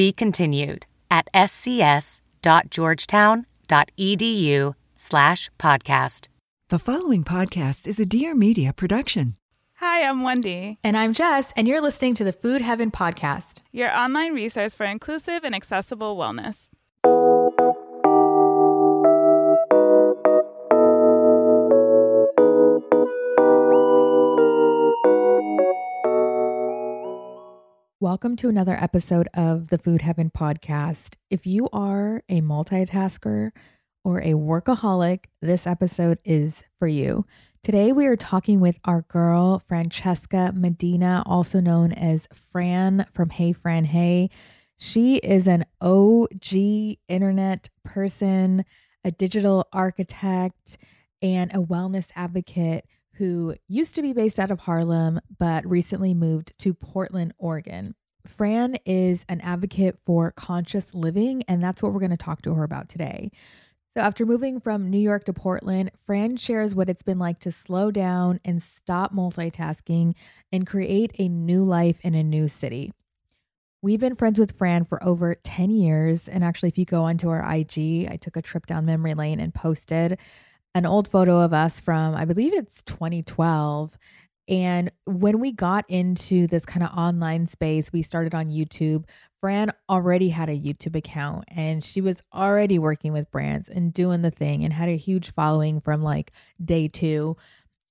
Be continued at scs.georgetown.edu slash podcast. The following podcast is a Dear Media production. Hi, I'm Wendy, And I'm Jess, and you're listening to the Food Heaven podcast. your online resource for inclusive and accessible wellness. Welcome to another episode of the Food Heaven podcast. If you are a multitasker or a workaholic, this episode is for you. Today, we are talking with our girl, Francheska Medina, also known as Fran from Hey Fran Hey. She is an OG internet person, a digital architect, and a wellness advocate who used to be based out of Harlem, but recently moved to Portland, Oregon. Fran is an advocate for conscious living, and that's what we're going to talk to her about today. So, after moving from New York to Portland, Fran shares what it's been like to slow down and stop multitasking and create a new life in a new city. We've been friends with Fran for over 10 years. And actually, if you go onto our IG, I took a trip down memory lane and posted an old photo of us from, I believe it's 2012. And when we got into this kind of online space, we started on YouTube. Fran already had a YouTube account and she was already working with brands and doing the thing and had a huge following from like day two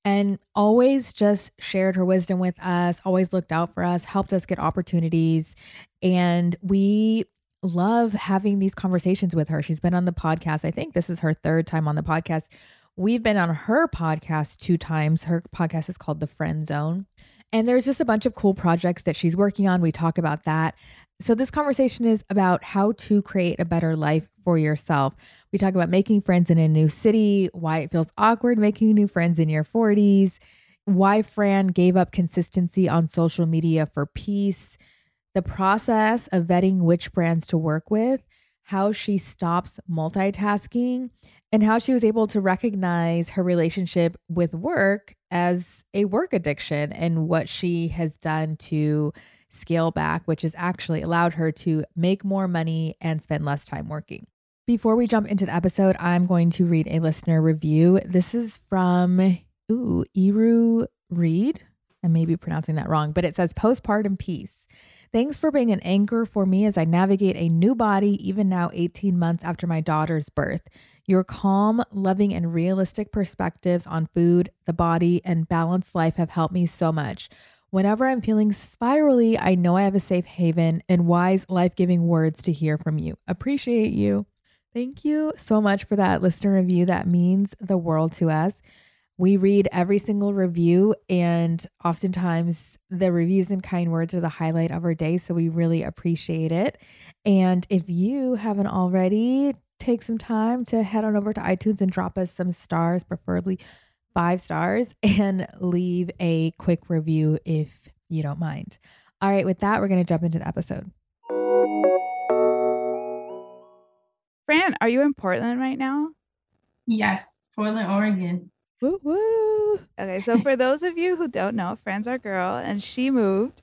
and always just shared her wisdom with us, always looked out for us, helped us get opportunities. And we love having these conversations with her. She's been on the podcast. I think this is her third time on the podcast. We've been on her podcast two times. Her podcast is called The Friend Zone. And there's just a bunch of cool projects that she's working on. We talk about that. So, this conversation is about how to create a better life for yourself. We talk about making friends in a new city, why it feels awkward making new friends in your 40s, why Fran gave up consistency on social media for peace, the process of vetting which brands to work with, how she stops multitasking, and how she was able to recognize her relationship with work as a work addiction and what she has done to scale back, which has actually allowed her to make more money and spend less time working. Before we jump into the episode, I'm going to read a listener review. This is from ooh, Eru Reed. I may be pronouncing that wrong, but it says postpartum peace. Thanks for being an anchor for me as I navigate a new body, even now 18 months after my daughter's birth. Your calm, loving, and realistic perspectives on food, the body, and balanced life have helped me so much. Whenever I'm feeling spirally, I know I have a safe haven and wise, life giving words to hear from you. Appreciate you. Thank you so much for that listener review. That means the world to us. We read every single review, and oftentimes the reviews and kind words are the highlight of our day. So we really appreciate it. And if you haven't already, take some time to head on over to iTunes and drop us some stars, preferably five stars, and leave a quick review if you don't mind. All right, with that, we're going to jump into the episode. Fran, are you in Portland right now? Yes, Portland, Oregon. Woo woo. Okay, so for those of you who don't know, Fran's our girl, and she moved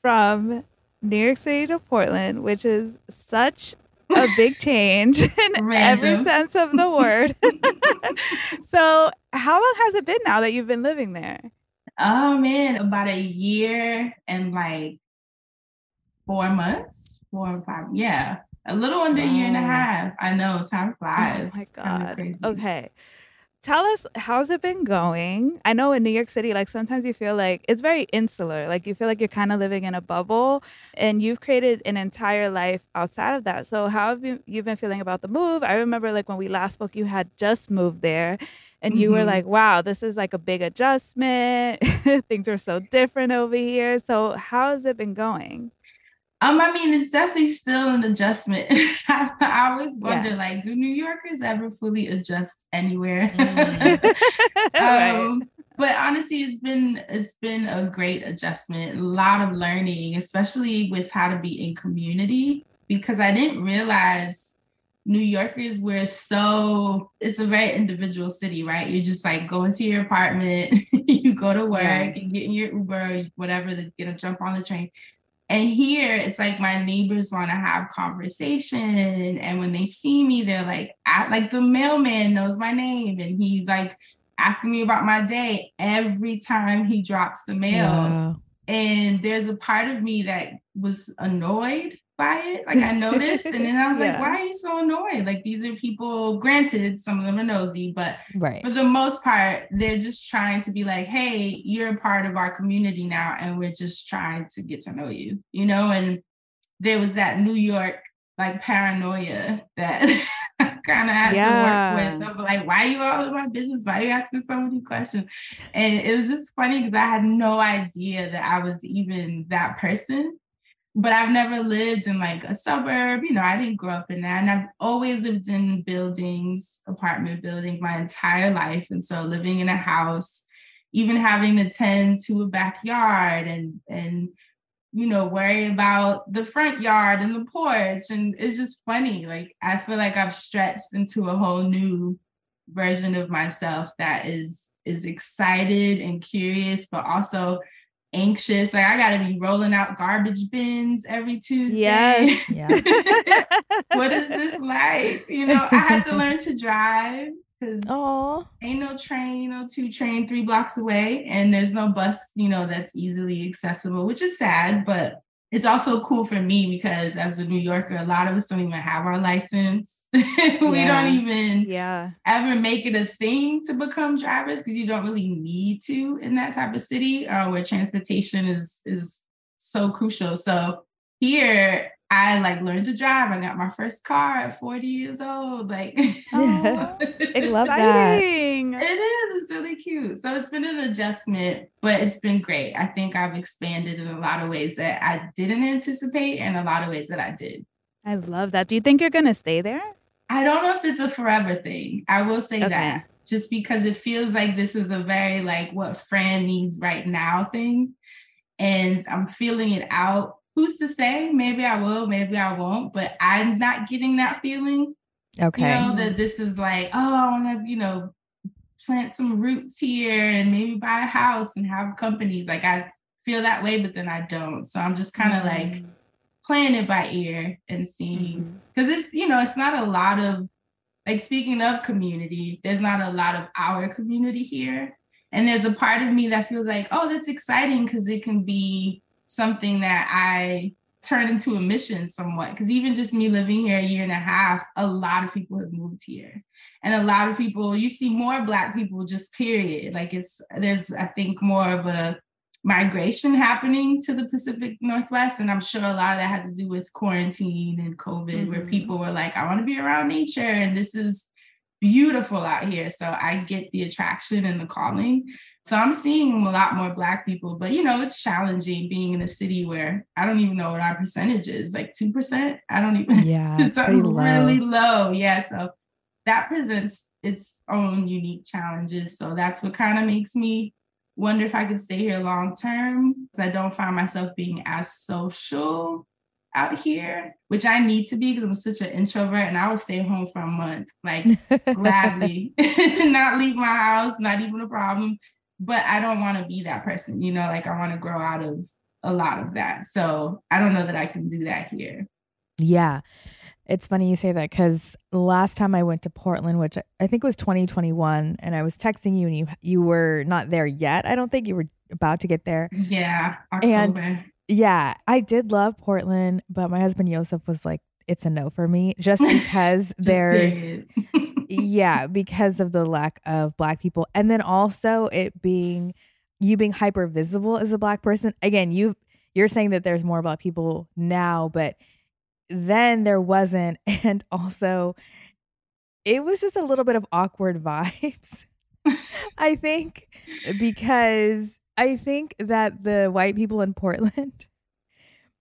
from New York City to Portland, which is such a big change in every sense of the word. so, how long has it been now that you've been living there? Oh man, about a year and like four months, four or five. Yeah, a little under a year and a half. I know time flies. Oh my god. Okay. Tell us how's it been going? I know in New York City like sometimes you feel like it's very insular. Like you feel like you're kind of living in a bubble and you've created an entire life outside of that. So how have you you been feeling about the move? I remember like when we last spoke you had just moved there and you were Mhm. like, "Wow, this is like a big adjustment. Things are so different over here." So how has it been going? Um, I mean, it's definitely still an adjustment. I always wonder, Yeah. like, do New Yorkers ever fully adjust anywhere? Mm. um, but honestly, it's been it's been a great adjustment. A lot of learning, especially with how to be in community, because I didn't realize New Yorkers were so. It's a very individual city, right? You just like go into your apartment, you go to work, Yeah. and get in your Uber, whatever, to get a jump on the train. And here it's like my neighbors want to have conversation. And when they see me, they're like, at, like the mailman knows my name and he's like asking me about my day every time he drops the mail. Wow. And there's a part of me that was annoyed by it. Like I noticed, and then I was like, why are you so annoyed? Like these are people, granted, some of them are nosy, but Right. for the most part, they're just trying to be like, hey, you're a part of our community now, and we're just trying to get to know you, you know? And there was that New York like paranoia that kind of had Yeah. to work with of like, why are you all in my business? Why are you asking so many questions? And it was just funny because I had no idea that I was even that person. But I've never lived in like a suburb, you know, I didn't grow up in that. And I've always lived in buildings, apartment buildings my entire life. And so living in a house, even having to tend to a backyard and and you know, worry about the front yard and the porch. And it's just funny. Like I feel like I've stretched into a whole new version of myself that is is excited and curious, but also anxious. Like I gotta be rolling out garbage bins every Tuesday. Yes. Yeah. what is this like? You know, I had to learn to drive because Oh. ain't no train, no two train three blocks away, and there's no bus, you know, that's easily accessible, which is sad, but it's also cool for me because as a New Yorker, a lot of us don't even have our license. we Yeah. don't even yeah. ever make it a thing to become drivers because you don't really need to in that type of city uh, where transportation is is so crucial. So here I like learned to drive. I got my first car at 40 years old. Like Oh, I love that. It is. It's really cute. So it's been an adjustment, but it's been great. I think I've expanded in a lot of ways that I didn't anticipate and a lot of ways that I did. I love that. Do you think you're gonna stay there? I don't know if it's a forever thing. I will say Okay. that just because it feels like this is a very like what Fran needs right now thing. And I'm feeling it out. Who's to say? Maybe I will, maybe I won't, but I'm not getting that feeling. Okay. You know, that this is like, oh, I want to, you know, plant some roots here and maybe buy a house and have companies. Like I feel that way, but then I don't. So I'm just kind of mm-hmm. like playing it by ear and seeing mm-hmm. because it's you know it's not a lot of like speaking of community there's not a lot of our community here and there's a part of me that feels like oh that's exciting because it can be something that i turn into a mission somewhat because even just me living here a year and a half a lot of people have moved here and a lot of people you see more black people just period like it's there's i think more of a migration happening to the Pacific Northwest. And I'm sure a lot of that had to do with quarantine and COVID, where Mhm. people were like, I want to be around nature and this is beautiful out here. So I get the attraction and the calling. So I'm seeing a lot more Black people, but you know, it's challenging being in a city where I don't even know what our percentage is like 2%. I don't even, Yeah. it's pretty low. really low. Yeah. So that presents its own unique challenges. So that's what kind of makes me wonder if I could stay here long term. Because I don't find myself being as social out here, which I need to be because I'm such an introvert and I would stay home for a month, like gladly, not leave my house, not even a problem. But I don't want to be that person, you know, like I want to grow out of a lot of that. So I don't know that I can do that here. Yeah. It's funny you say that because last time I went to Portland, which I think was 2021, and I was texting you and you you were not there yet. I don't think you were about to get there. Yeah, And- October. Yeah, I did love Portland, but my husband Yosef was like, it's a no for me just because Just there's. yeah, because of the lack of black people. And then also it being you being hyper visible as a black person. Again, you you're saying that there's more black people now, but then there wasn't. And also it was just a little bit of awkward vibes. I think because I think that the white people in Portland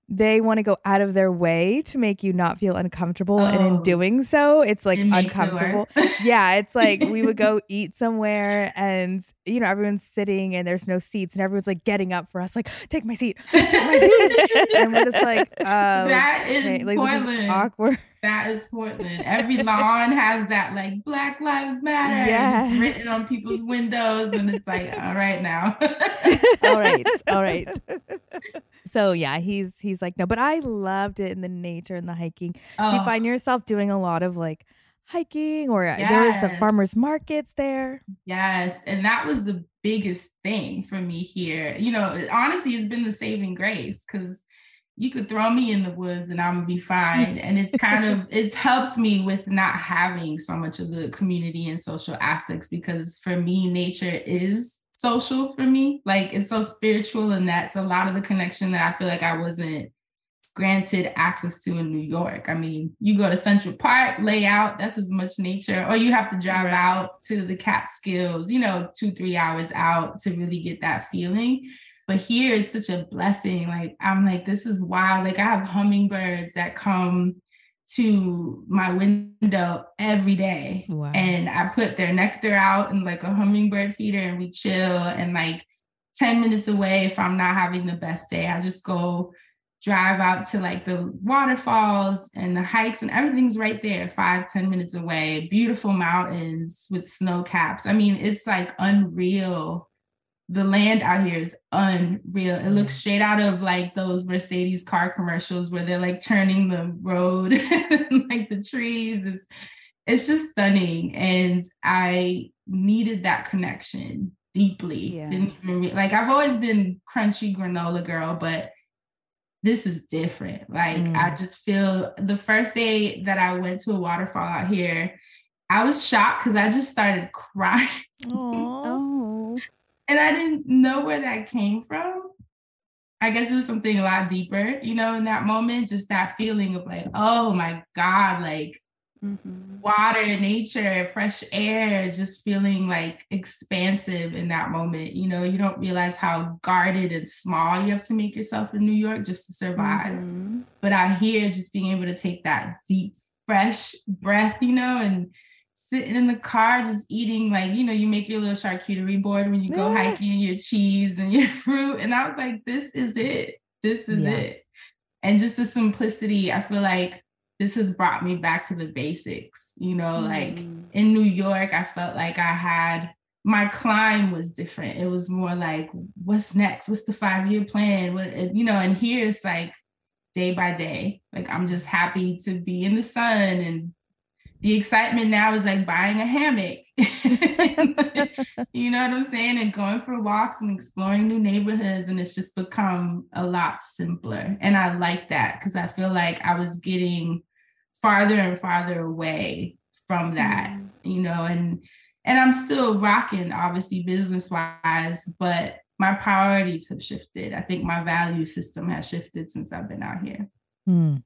they want to go out of their way to make you not feel uncomfortable. Oh, and in oh. doing so, it's like it uncomfortable. It yeah. It's like we would go eat somewhere and, you know, everyone's sitting and there's no seats and everyone's like getting up for us, like, take my seat, take my seat. and we're just like, um, that is okay, like, Portland. Is awkward. That is Portland. Every lawn has that like Black Lives Matter. Yes. It's written on people's windows. And it's like, all right now. all right. All right. So yeah, he's he's like, no, but I loved it in the nature and the hiking. Oh. Do you find yourself doing a lot of like hiking or yes. there was the farmers markets there? Yes. And that was the biggest thing for me here. You know, honestly, it's been the saving grace because you could throw me in the woods and I'm gonna be fine. And it's kind of it's helped me with not having so much of the community and social aspects because for me, nature is social for me. Like it's so spiritual, and that's a lot of the connection that I feel like I wasn't granted access to in New York. I mean, you go to Central Park, lay out, that's as much nature, or you have to drive out to the Catskills, you know, two, three hours out to really get that feeling. But here it's such a blessing. Like, I'm like, this is wild. Like, I have hummingbirds that come to my window every day. Wow. And I put their nectar out in like a hummingbird feeder and we chill. And like 10 minutes away, if I'm not having the best day, I just go drive out to like the waterfalls and the hikes and everything's right there, five ten minutes away. Beautiful mountains with snow caps. I mean, it's like unreal the land out here is unreal. It looks straight out of like those Mercedes car commercials where they're like turning the road like the trees. It's it's just stunning. And I needed that connection deeply. Yeah. Didn't even re- like I've always been crunchy granola girl, but this is different. Like mm. I just feel the first day that I went to a waterfall out here, I was shocked because I just started crying. And I didn't know where that came from. I guess it was something a lot deeper, you know, in that moment, just that feeling of like, oh my God, like mm-hmm. water, nature, fresh air, just feeling like expansive in that moment. You know, you don't realize how guarded and small you have to make yourself in New York just to survive. Mm-hmm. But out here, just being able to take that deep, fresh breath, you know, and sitting in the car just eating like you know you make your little charcuterie board when you go yeah. hiking your cheese and your fruit and i was like this is it this is yeah. it and just the simplicity i feel like this has brought me back to the basics you know mm. like in new york i felt like i had my climb was different it was more like what's next what's the five year plan what you know and here it's like day by day like i'm just happy to be in the sun and the excitement now is like buying a hammock. you know what I'm saying? And going for walks and exploring new neighborhoods. And it's just become a lot simpler. And I like that because I feel like I was getting farther and farther away from that, mm-hmm. you know, and and I'm still rocking, obviously, business wise, but my priorities have shifted. I think my value system has shifted since I've been out here. Mm.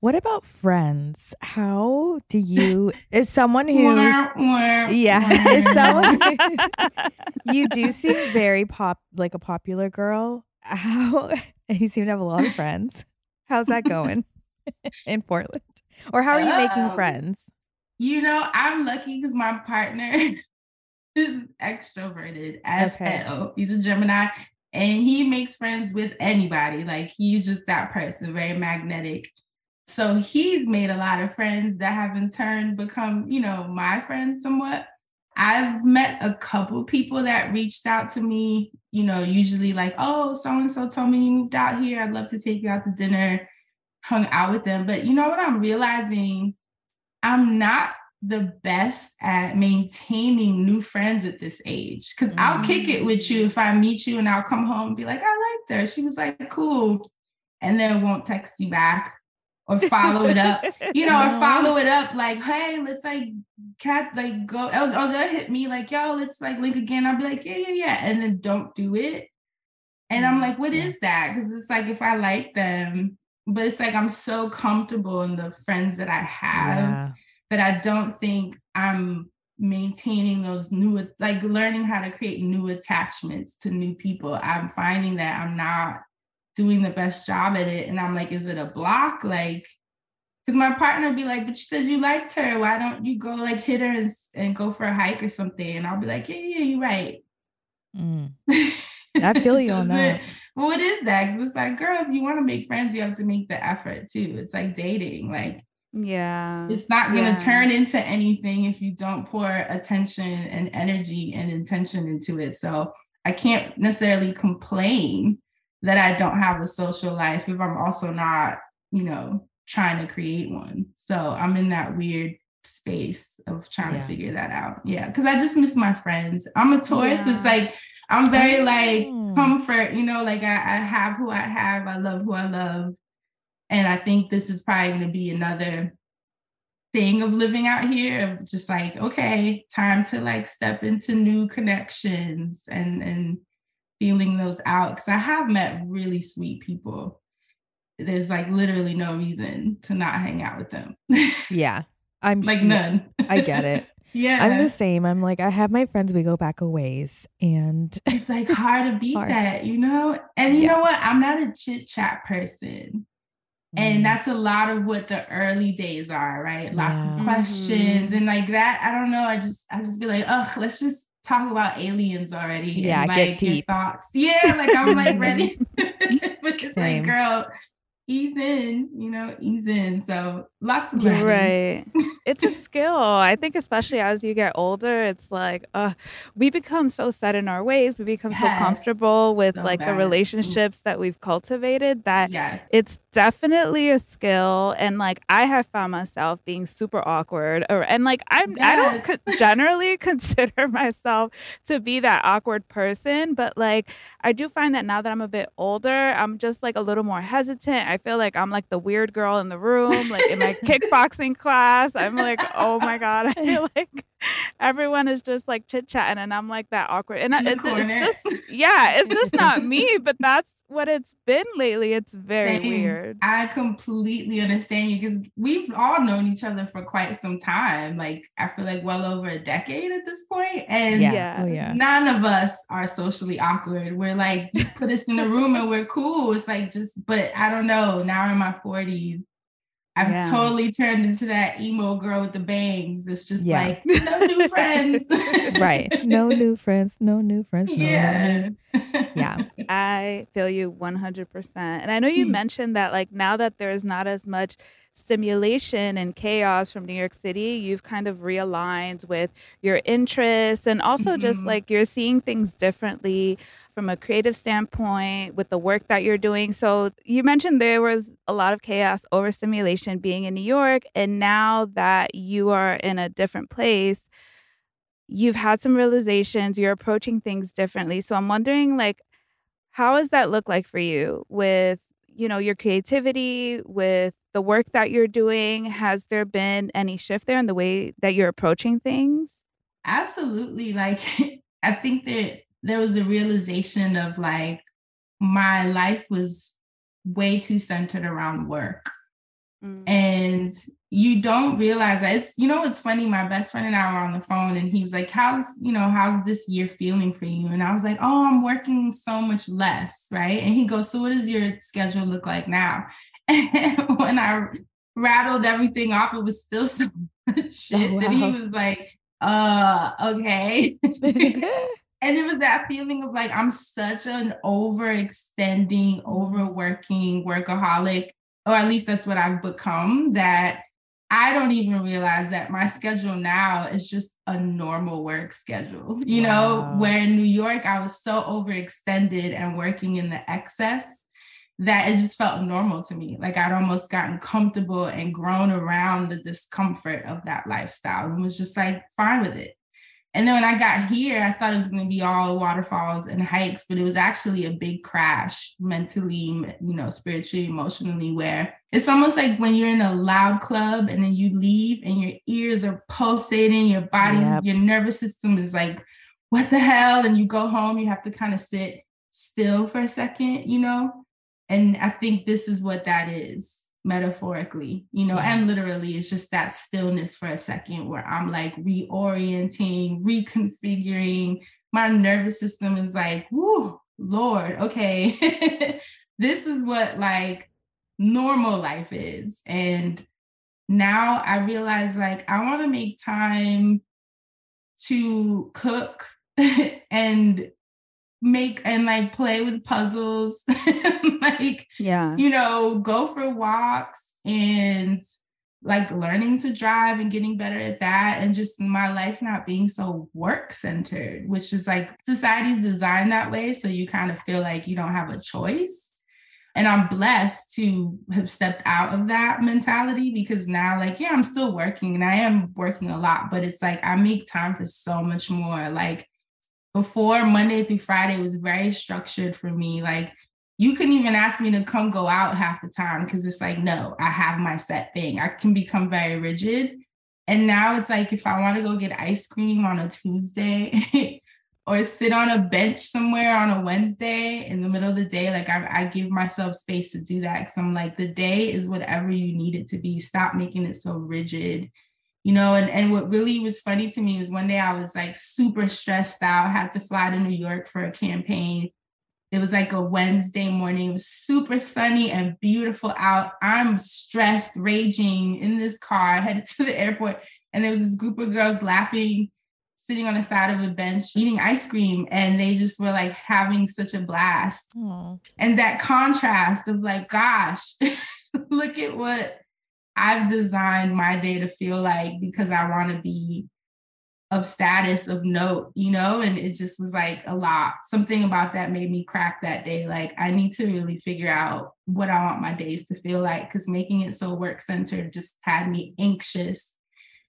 What about friends? How do you, as someone who, yeah, someone, you do seem very pop, like a popular girl. How, and you seem to have a lot of friends. How's that going in Portland? Or how are you making um, friends? You know, I'm lucky because my partner is extroverted as okay. hell. He's a Gemini and he makes friends with anybody. Like he's just that person, very magnetic. So he's made a lot of friends that have in turn become, you know, my friends somewhat. I've met a couple people that reached out to me, you know, usually like, oh, so and so told me you moved out here. I'd love to take you out to dinner, hung out with them. But you know what I'm realizing? I'm not the best at maintaining new friends at this age. because mm-hmm. I'll kick it with you if I meet you and I'll come home and be like, I liked her. She was like, cool. And then won't text you back or follow it up, you know, or follow it up like, hey, let's like cat like go or, or they'll hit me like, yo, let's like link again. I'll be like, yeah, yeah, yeah. And then don't do it. And I'm like, what mm-hmm. is that? Because it's like if I like them, but it's like I'm so comfortable in the friends that I have yeah. that I don't think I'm maintaining those new like learning how to create new attachments to new people. I'm finding that I'm not doing the best job at it. And I'm like, is it a block? Like, because my partner would be like, but you said you liked her. Why don't you go like hit her and, and go for a hike or something? And I'll be like, yeah, yeah, you're right. Mm. I feel you on that. Well, what is that? Because it's like, girl, if you want to make friends, you have to make the effort too. It's like dating. Like, yeah. It's not going to Yeah. turn into anything if you don't pour attention and energy and intention into it. So I can't necessarily complain that I don't have a social life if I'm also not, you know, trying to create one. So I'm in that weird space of trying Yeah. to figure that out. Yeah. Cause I just miss my friends. I'm a Taurus. so It's like, I'm very like comfort, you know, like I, I have who I have. I love who I love. And I think this is probably going to be another thing of living out here of just like, okay, time to like step into new connections and and feeling those out. Cause I have met really sweet people. There's like literally no reason to not hang out with them. Yeah. I'm like sh- none. I get it. yeah. I'm the same. I'm like, I have my friends, we go back a ways. And it's like hard to beat Hard. that, you know? And you Yeah. know what? I'm not a chit chat person. Mm. And that's a lot of what the early days are, right? Lots Yeah. of questions Mhm. and like that. I don't know. I just I just be like, ugh, let's just talk about aliens already. Yeah, and, get like, your deep. thoughts. Yeah, like I'm like ready. but it's Same. like, girl, ease in, you know, ease in. So lots of learning. right. It's a skill. I think especially as you get older, it's like uh we become so set in our ways. We become so comfortable with So like the bad. Oof. relationships that we've cultivated that Yes. it's definitely a skill and like I have found myself being super awkward or and like I'm I don't co- generally consider myself to be that awkward person but like I do find that now that I'm a bit older I'm just like a little more hesitant I feel like I'm like the weird girl in the room like in my kickboxing class I'm like oh my god I feel like everyone is just like chit chatting and I'm like that awkward and I, it- it's just yeah it's just not me but that's what it's been lately it's very Same. weird I completely understand you because we've all known each other for quite some time. Like I feel like well over a decade at this point, and yeah. Yeah. Oh, yeah. none of us are socially awkward. We're like you put us in a room and we're cool. It's like just, but I don't know. Now in my forties, I've Yeah. totally turned into that emo girl with the bangs. It's just Yeah. like no new friends. Right. No new friends. No new friends. No, yeah. new- Yeah. I feel you 100%. And I know you Hmm. mentioned that, like, now that there's not as much stimulation and chaos from New York City, you've kind of realigned with your interests and also just Mhm. like you're seeing things differently from a creative standpoint with the work that you're doing. So you mentioned there was a lot of chaos, overstimulation being in New York. And now that you are in a different place, you've had some realizations, you're approaching things differently. So I'm wondering, like, how does that look like for you with, you know, your creativity, with the work that you're doing? Has there been any shift there in the way that you're approaching things? Absolutely. Like, I think that there was a realization of like my life was way too centered around work. Mm. And you don't realize that it's, you know, it's funny. My best friend and I were on the phone and he was like, How's, you know, how's this year feeling for you? And I was like, Oh, I'm working so much less. Right. And he goes, So what does your schedule look like now? And when I rattled everything off, it was still so much shit Oh, that he was like, uh, okay. and it was that feeling of like I'm such an overextending, overworking workaholic, or at least that's what I've become, that I don't even realize that my schedule now is just a normal work schedule. You know, where in New York, I was so overextended and working in the excess that it just felt normal to me. Like I'd almost gotten comfortable and grown around the discomfort of that lifestyle and was just like fine with it. And then when I got here, I thought it was going to be all waterfalls and hikes, but it was actually a big crash mentally, you know, spiritually, emotionally, where it's almost like when you're in a loud club and then you leave and your ears are pulsating, your body's, Yep. your nervous system is like, what the hell? And you go home, you have to kind of sit still for a second, you know? And I think this is what that is metaphorically, you know, Yeah. and literally it's just that stillness for a second where I'm like reorienting, reconfiguring. My nervous system is like, whoo, Lord, okay. this is what like normal life is. And now I realize like I want to make time to cook and make and like play with puzzles like yeah. you know go for walks and like learning to drive and getting better at that and just my life not being so work centered which is like society's designed that way so you kind of feel like you don't have a choice. And i'm blessed to have stepped out of that mentality because now like yeah i'm still working and i am working a lot but it's like i make time for so much more like before Monday through Friday was very structured for me. Like you couldn't even ask me to come go out half the time because it's like, no, I have my set thing. I can become very rigid. And now it's like if I want to go get ice cream on a Tuesday or sit on a bench somewhere on a Wednesday in the middle of the day, like I, I give myself space to do that because I'm like, the day is whatever you need it to be. Stop making it so rigid you know and, and what really was funny to me was one day i was like super stressed out had to fly to new york for a campaign. It was like a wednesday morning it was super sunny and beautiful out. I'm stressed raging in this car headed to the airport and there was this group of girls laughing sitting on the side of a bench eating ice cream and they just were like having such a blast. Aww. and that contrast of like gosh look at what I've designed my day to feel like because I want to be of status of note, you know, and it just was like a lot. Something about that made me crack that day. Like I need to really figure out what I want my days to feel like because making it so work centered just had me anxious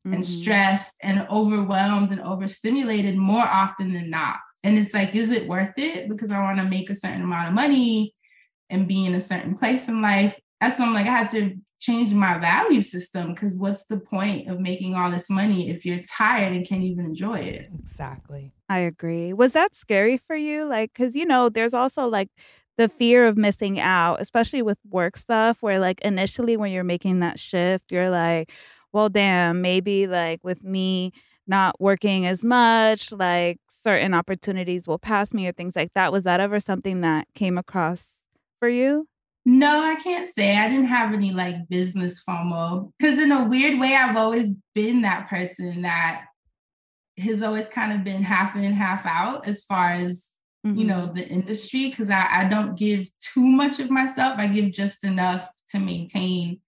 mm-hmm. and stressed and overwhelmed and overstimulated more often than not. And it's like, is it worth it? Because I want to make a certain amount of money and be in a certain place in life. That's when I'm like, I had to change my value system because what's the point of making all this money if you're tired and can't even enjoy it? Exactly. I agree. Was that scary for you? Like because you know there's also like the fear of missing out especially with work stuff where like initially when you're making that shift you're like well damn maybe like with me not working as much like certain opportunities will pass me or things like that. Was that ever something that came across for you no, I can't say I didn't have any like business FOMO because in a weird way, I've always been that person that has always kind of been half in, half out as far as mm-hmm. you know the industry because I, I don't give too much of myself. I give just enough to maintain.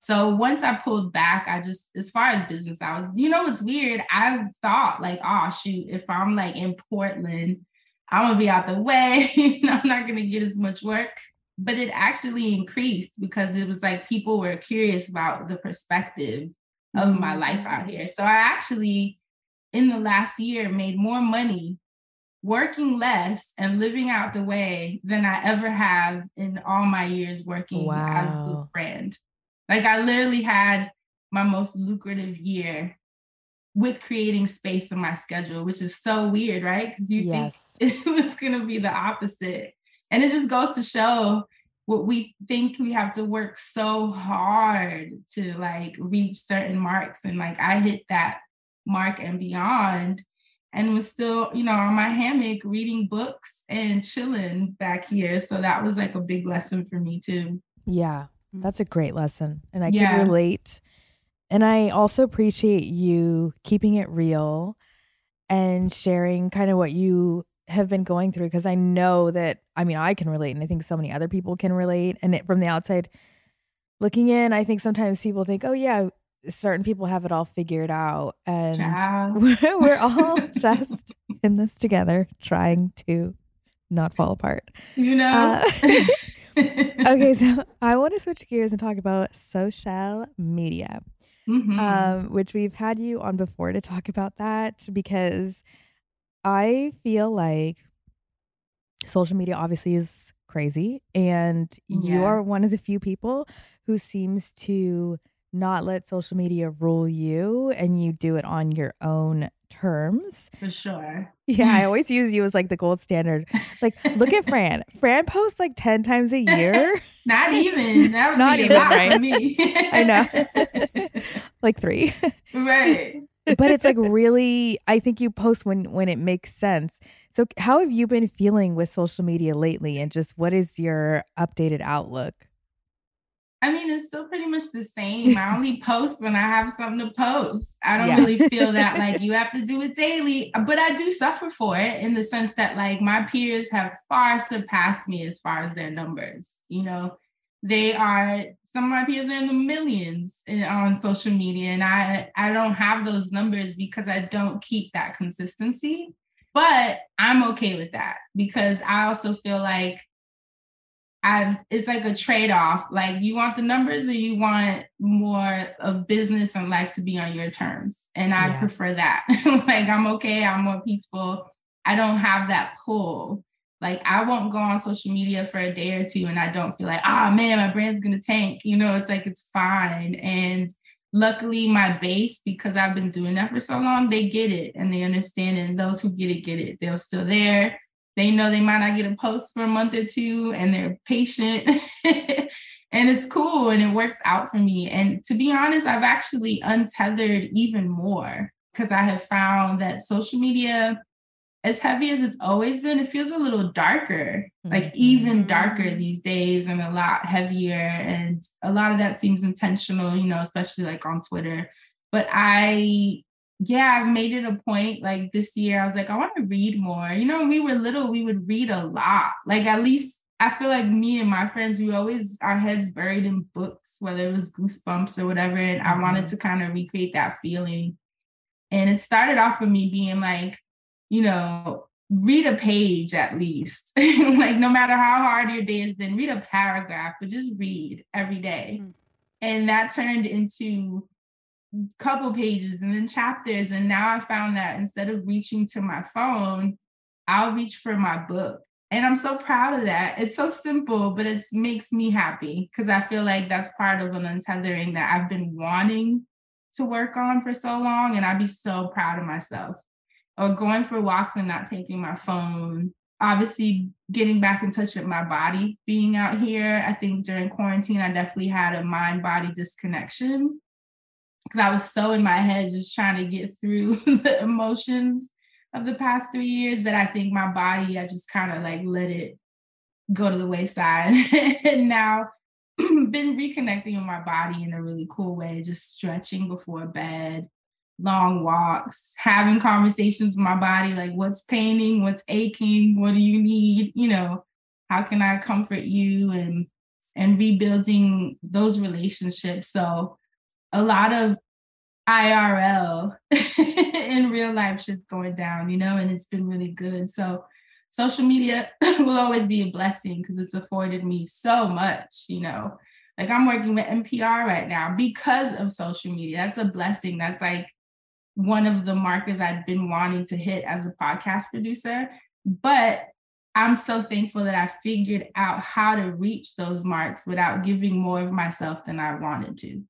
So once I pulled back, I just as far as business, I was, you know, it's weird. I thought like, oh shoot, if I'm like in Portland, I'm gonna be out the way. I'm not gonna get as much work but it actually increased because it was like people were curious about the perspective of mm-hmm. my life out here. So I actually, in the last year, made more money working less and living out the way than I ever have in all my years working wow. as this brand. Like I literally had my most lucrative year with creating space in my schedule, which is so weird, right? Because you yes. think it was going to be the opposite. And it just goes to show what we think we have to work so hard to like reach certain marks. And like I hit that mark and beyond and was still, you know, on my hammock reading books and chilling back here. So that was like a big lesson for me too. Yeah, mm-hmm. that's a great lesson. And I yeah. can relate. And I also appreciate you keeping it real and sharing kind of what you have been going through because I know that I mean I can relate and I think so many other people can relate and it, from the outside looking in I think sometimes people think oh yeah certain people have it all figured out and we're, we're all just in this together trying to not fall apart. You know? Uh, okay so I want to switch gears and talk about social media mm-hmm. um, which we've had you on before to talk about that because I feel like social media obviously is crazy, and you are one of the few people who seems to not let social media rule you and you do it on your own terms. For sure. Yeah, I always use you as like the gold standard. Like, look at Fran. Fran posts like 10 times a year. Not even. That would Not be even, right? me. I know. like three. Right but it's like really I think you post when when it makes sense. So, how have you been feeling with social media lately? And just what is your updated outlook? I mean, it's still pretty much the same. I only post when I have something to post. I don't yeah. really feel that like you have to do it daily, uh, but I do suffer for it in the sense that like my peers have far surpassed me as far as their numbers. You know, they are some of my peers are in the millions in, on social media, and I I don't have those numbers because I don't keep that consistency. But I'm okay with that because I also feel like I've it's like a trade-off. Like you want the numbers or you want more of business and life to be on your terms. And I yeah. prefer that. like I'm okay, I'm more peaceful. I don't have that pull. Like I won't go on social media for a day or two and I don't feel like, oh man, my brand's gonna tank. You know, it's like it's fine. And luckily my base, because I've been doing that for so long, they get it and they understand. And those who get it, get it. They're still there they know they might not get a post for a month or two and they're patient. and it's cool and it works out for me. And to be honest, I've actually untethered even more because I have found that social media, as heavy as it's always been, it feels a little darker, mm-hmm. like even darker mm-hmm. these days and a lot heavier. And a lot of that seems intentional, you know, especially like on Twitter. But I yeah, I've made it a point like this year. I was like, I want to read more. You know, when we were little, we would read a lot. Like at least I feel like me and my friends, we always our heads buried in books, whether it was goosebumps or whatever. And I wanted mm-hmm. to kind of recreate that feeling. And it started off with me being like, you know, read a page at least. like no matter how hard your day has been, read a paragraph, but just read every day. Mm-hmm. And that turned into couple pages and then chapters. And now I found that instead of reaching to my phone, I'll reach for my book. And I'm so proud of that. It's so simple, but it makes me happy because I feel like that's part of an untethering that I've been wanting to work on for so long. And I'd be so proud of myself. Or going for walks and not taking my phone. Obviously, getting back in touch with my body being out here. I think during quarantine, I definitely had a mind body disconnection because I was so in my head just trying to get through the emotions of the past three years that I think my body, I just kind of like let it go to the wayside. and now been reconnecting with my body in a really cool way, just stretching before bed, long walks, having conversations with my body, like what's paining, what's aching, what do you need, you know, how can I comfort you and and rebuilding those relationships. So a lot of IRL in real life shit's going down, you know, and it's been really good. So social media will always be a blessing because it's afforded me so much, you know. Like I'm working with NPR right now because of social media. That's a blessing. That's like one of the markers I've been wanting to hit as a podcast producer. But I'm so thankful that I figured out how to reach those marks without giving more of myself than I wanted to.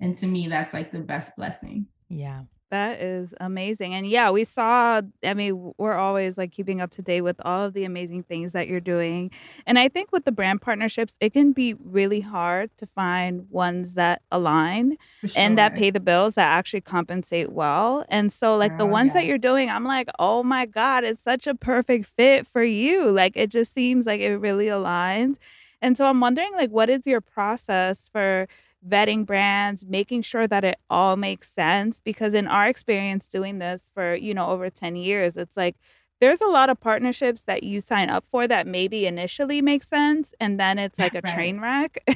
And to me, that's like the best blessing. Yeah. That is amazing. And yeah, we saw, I mean, we're always like keeping up to date with all of the amazing things that you're doing. And I think with the brand partnerships, it can be really hard to find ones that align sure. and that pay the bills that actually compensate well. And so, like oh, the ones yes. that you're doing, I'm like, oh my God, it's such a perfect fit for you. Like it just seems like it really aligns. And so I'm wondering, like, what is your process for vetting brands, making sure that it all makes sense. Because in our experience doing this for, you know, over 10 years, it's like there's a lot of partnerships that you sign up for that maybe initially make sense and then it's like a right. train wreck.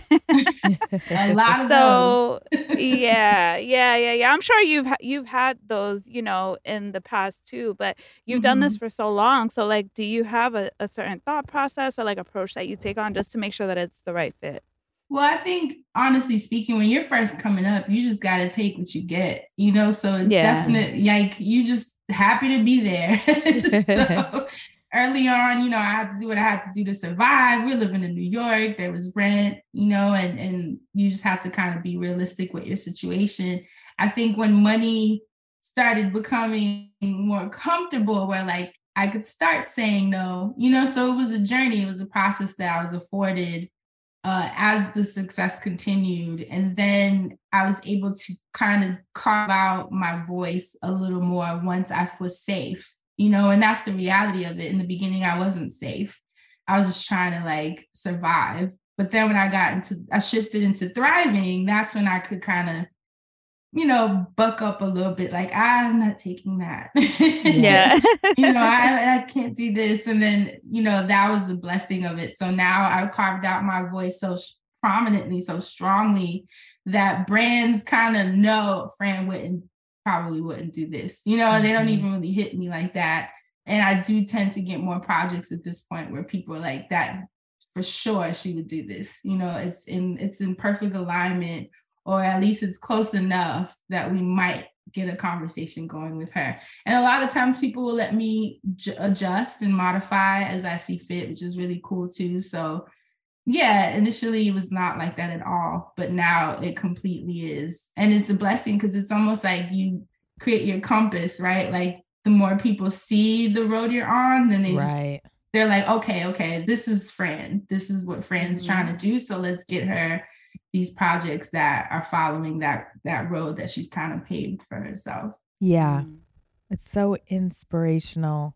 a lot of so, yeah, yeah, yeah, yeah. I'm sure you've you've had those, you know, in the past too, but you've mm-hmm. done this mm-hmm. for so long. So like do you have a, a certain thought process or like approach that you take on just to make sure that it's the right fit? Well, I think honestly speaking, when you're first coming up, you just got to take what you get, you know? So it's yeah. definitely like you just happy to be there. so early on, you know, I had to do what I had to do to survive. We're living in New York, there was rent, you know, and, and you just have to kind of be realistic with your situation. I think when money started becoming more comfortable, where like I could start saying no, you know, so it was a journey, it was a process that I was afforded uh, as the success continued. And then I was able to kind of carve out my voice a little more once I was safe, you know, and that's the reality of it. In the beginning, I wasn't safe. I was just trying to like survive. But then when I got into, I shifted into thriving, that's when I could kind of, you know, buck up a little bit. Like, I'm not taking that. yeah. you know, I, I can't do this. And then, you know, that was the blessing of it. So now I've carved out my voice so prominently, so strongly that brands kind of know Fran wouldn't probably wouldn't do this. You know, mm-hmm. they don't mm-hmm. even really hit me like that. And I do tend to get more projects at this point where people are like that for sure she would do this. You know, it's in it's in perfect alignment, or at least it's close enough that we might get a conversation going with her. And a lot of times people will let me j- adjust and modify as I see fit, which is really cool too. So yeah, initially it was not like that at all, but now it completely is. And it's a blessing because it's almost like you create your compass, right? Like the more people see the road you're on, then they right. just they're like, okay, okay, this is Fran. This is what Fran's mm-hmm. trying to do. So let's get her these projects that are following that that road that she's kind of paved for herself. Yeah. Mm-hmm. It's so inspirational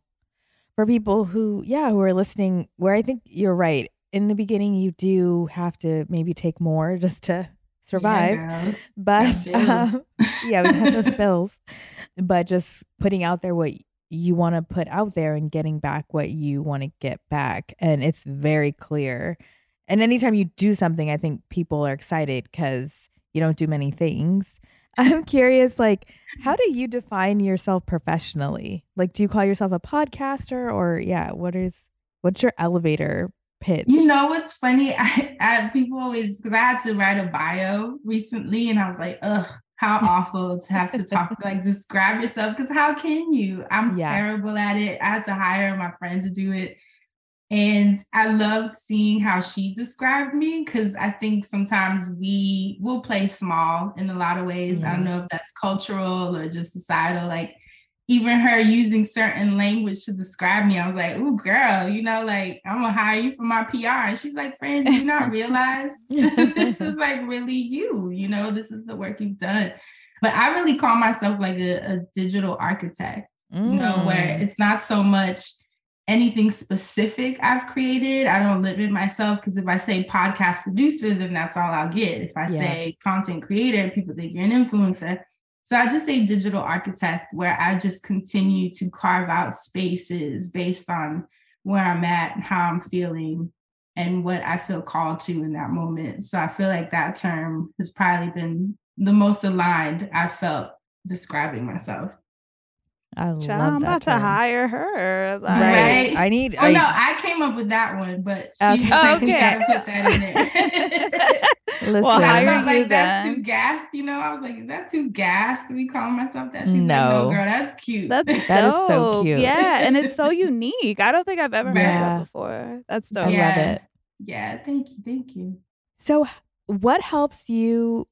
for people who, yeah, who are listening, where I think you're right. In the beginning, you do have to maybe take more just to survive. Yeah, but um, yeah, we have those bills. But just putting out there what you want to put out there and getting back what you want to get back. And it's very clear. And anytime you do something, I think people are excited because you don't do many things. I'm curious, like, how do you define yourself professionally? Like, do you call yourself a podcaster or, yeah, what is, what's your elevator pitch? You know what's funny? I, I people always, because I had to write a bio recently and I was like, ugh, how awful to have to talk like describe yourself because how can you i'm yeah. terrible at it i had to hire my friend to do it and i loved seeing how she described me because i think sometimes we will play small in a lot of ways mm-hmm. i don't know if that's cultural or just societal like even her using certain language to describe me, I was like, "Ooh, girl, you know, like I'm gonna hire you for my PR." And she's like, "Fran, do you not realize this is like really you? You know, this is the work you've done." But I really call myself like a, a digital architect. Mm. You know, where mm. it's not so much anything specific I've created. I don't limit myself because if I say podcast producer, then that's all I'll get. If I yeah. say content creator, people think you're an influencer. So I just say digital architect, where I just continue to carve out spaces based on where I'm at, how I'm feeling, and what I feel called to in that moment. So I feel like that term has probably been the most aligned I felt describing myself. I love I'm about term. to hire her. Like, right. I need. Oh I, no, I came up with that one, but she okay. like, okay. gotta put that in there. Listen, well, hire like, you that's then. too gassed. You know, I was like, is that too gassed? We call myself that. She's no. like, no, girl, that's cute. That's that is so cute. Yeah, and it's so unique. I don't think I've ever yeah. heard that before. That's dope. I love it. Yeah, thank you, thank you. So, what helps you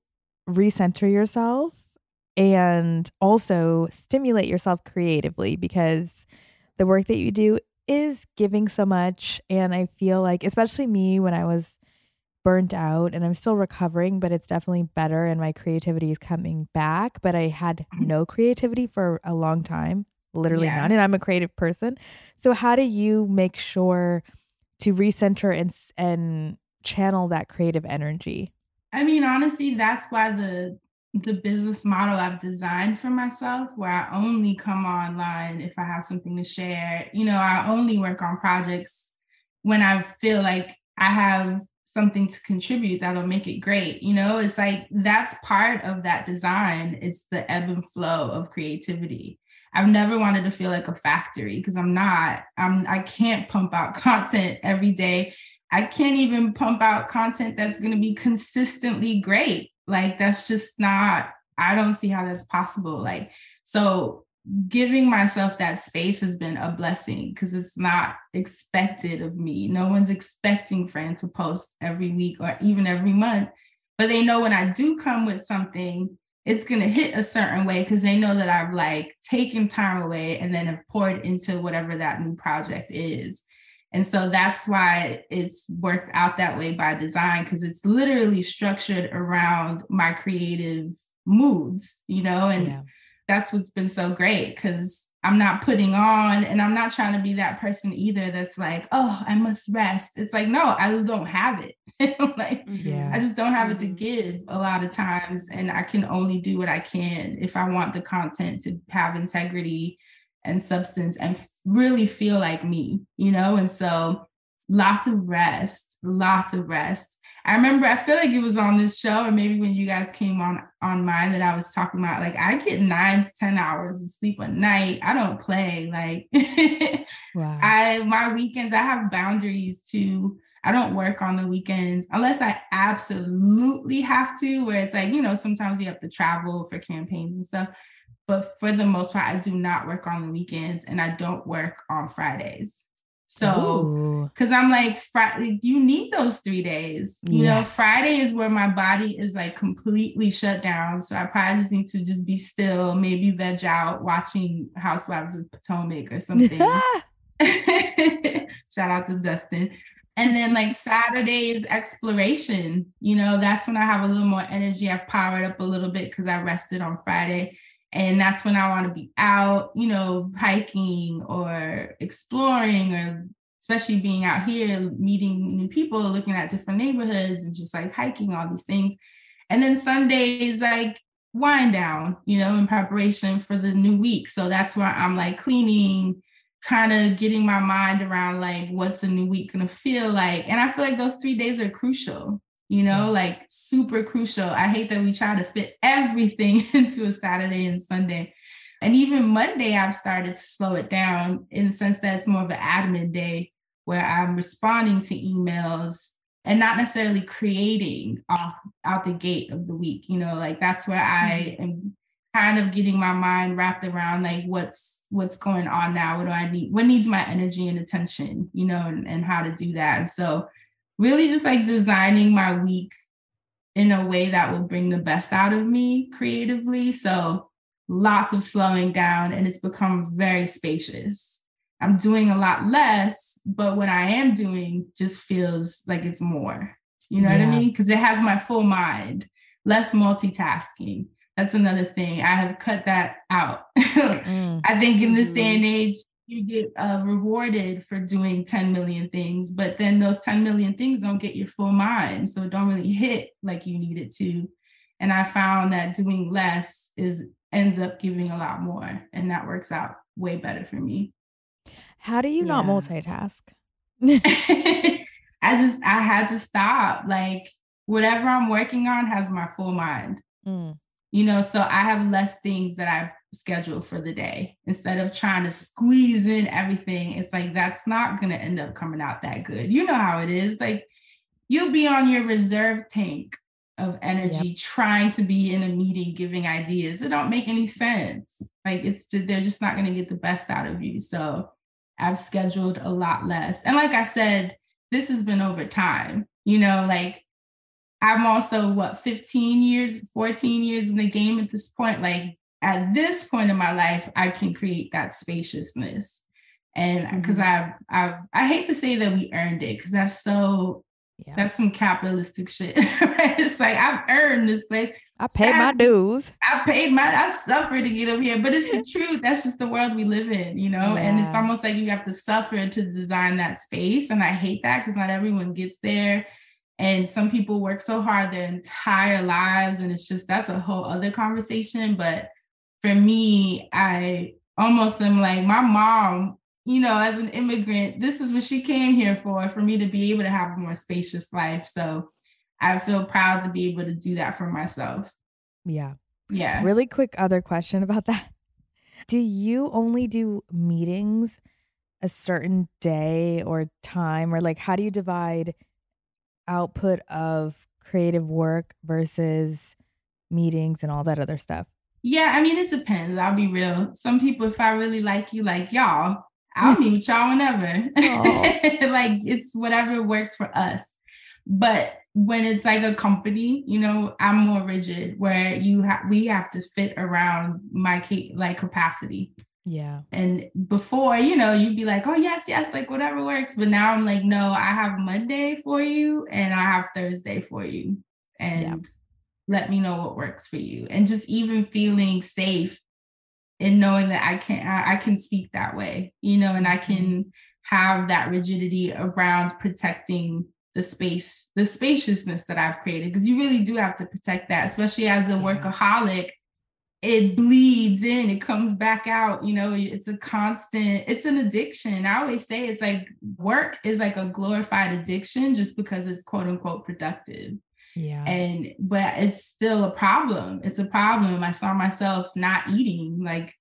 recenter yourself and also stimulate yourself creatively because the work that you do is giving so much. And I feel like, especially me, when I was burnt out and I'm still recovering, but it's definitely better and my creativity is coming back. But I had mm-hmm. no creativity for a long time, literally yeah. none. And I'm a creative person. So, how do you make sure to recenter and, and channel that creative energy? I mean, honestly, that's why the the business model I've designed for myself, where I only come online if I have something to share. You know, I only work on projects when I feel like I have something to contribute that'll make it great. You know, it's like that's part of that design. It's the ebb and flow of creativity. I've never wanted to feel like a factory because I'm not. I'm I can't pump out content every day. I can't even pump out content that's going to be consistently great like that's just not, I don't see how that's possible. Like, so giving myself that space has been a blessing because it's not expected of me. No one's expecting Fran to post every week or even every month. But they know when I do come with something, it's going to hit a certain way because they know that I've like taken time away and then have poured into whatever that new project is. And so that's why it's worked out that way by design, because it's literally structured around my creative moods, you know, and yeah. that's what's been so great because I'm not putting on and I'm not trying to be that person either that's like, oh, I must rest. It's like, no, I don't have it. like yeah. I just don't have it to mm-hmm. give a lot of times. And I can only do what I can if I want the content to have integrity and substance and really feel like me, you know? And so lots of rest, lots of rest. I remember I feel like it was on this show, or maybe when you guys came on on mine that I was talking about. Like I get nine to ten hours of sleep a night. I don't play. Like wow. I my weekends, I have boundaries too. I don't work on the weekends unless I absolutely have to, where it's like, you know, sometimes you have to travel for campaigns and stuff. But for the most part, I do not work on the weekends and I don't work on Fridays. So, because I'm like, Friday, you need those three days. You yes. know, Friday is where my body is like completely shut down. So I probably just need to just be still, maybe veg out, watching Housewives of Potomac or something. Shout out to Dustin. And then like Saturday is exploration. You know, that's when I have a little more energy. I've powered up a little bit because I rested on Friday. And that's when I want to be out, you know, hiking or exploring or especially being out here, meeting new people, looking at different neighborhoods and just like hiking, all these things. And then Sundays like wind down, you know, in preparation for the new week. So that's where I'm like cleaning, kind of getting my mind around like what's the new week gonna feel like. And I feel like those three days are crucial you know, like super crucial. I hate that we try to fit everything into a Saturday and Sunday. And even Monday, I've started to slow it down in the sense that it's more of an admin day where I'm responding to emails and not necessarily creating off out the gate of the week. You know, like that's where I mm-hmm. am kind of getting my mind wrapped around like what's what's going on now. What do I need? What needs my energy and attention, you know, and, and how to do that. And so really just like designing my week in a way that will bring the best out of me creatively. So lots of slowing down and it's become very spacious. I'm doing a lot less, but what I am doing just feels like it's more. You know yeah. what I mean? Because it has my full mind, less multitasking. That's another thing. I have cut that out. mm. I think in this day and age, you get uh, rewarded for doing 10 million things, but then those 10 million things don't get your full mind. So don't really hit like you need it to. And I found that doing less is ends up giving a lot more. And that works out way better for me. How do you yeah. not multitask? I just I had to stop. Like whatever I'm working on has my full mind. Mm. You know, so I have less things that I schedule for the day. Instead of trying to squeeze in everything it's like that's not going to end up coming out that good. You know how it is like you'll be on your reserve tank of energy trying to be in a meeting giving ideas. It don't make any sense. Like it's they're just not going to get the best out of you. So i've scheduled a lot less. And like i said this has been over time. You know like i'm also what 15 years 14 years in the game at this point? Like at this point in my life, I can create that spaciousness. And because mm-hmm. I've, I've, I hate to say that we earned it because that's so, yeah. that's some capitalistic shit. right? It's like I've earned this place. I paid my dues. I paid my, I suffered to get up here, but it's the truth. That's just the world we live in, you know? Yeah. And it's almost like you have to suffer to design that space. And I hate that because not everyone gets there. And some people work so hard their entire lives. And it's just, that's a whole other conversation. But for me, I almost am like my mom, you know, as an immigrant, this is what she came here for, for me to be able to have a more spacious life. So I feel proud to be able to do that for myself. Yeah. Yeah. Really quick other question about that. Do you only do meetings a certain day or time or like how do you divide output of creative work versus meetings and all that other stuff? Yeah, I mean, it depends. I'll be real. Some people, if I really like you, like y'all, I'll mm. meet with y'all whenever. Oh. like it's whatever works for us. But when it's like a company, you know, I'm more rigid where you have we have to fit around my like capacity. Yeah. And before, you know, you'd be like, oh yes, yes, like whatever works. But now I'm like, no, I have Monday for you and I have Thursday for you. And yeah let me know what works for you and just even feeling safe in knowing that I can I, can speak that way, you know, and I can mm-hmm. have that rigidity around protecting the space, the spaciousness that I've created. Because you really do have to protect that, especially as a workaholic. It bleeds in, it comes back out. You know, it's a constant, it's an addiction. I always say it's like work is like a glorified addiction just because it's quote unquote productive. Yeah. And but it's still a problem. It's a problem. I saw myself not eating, like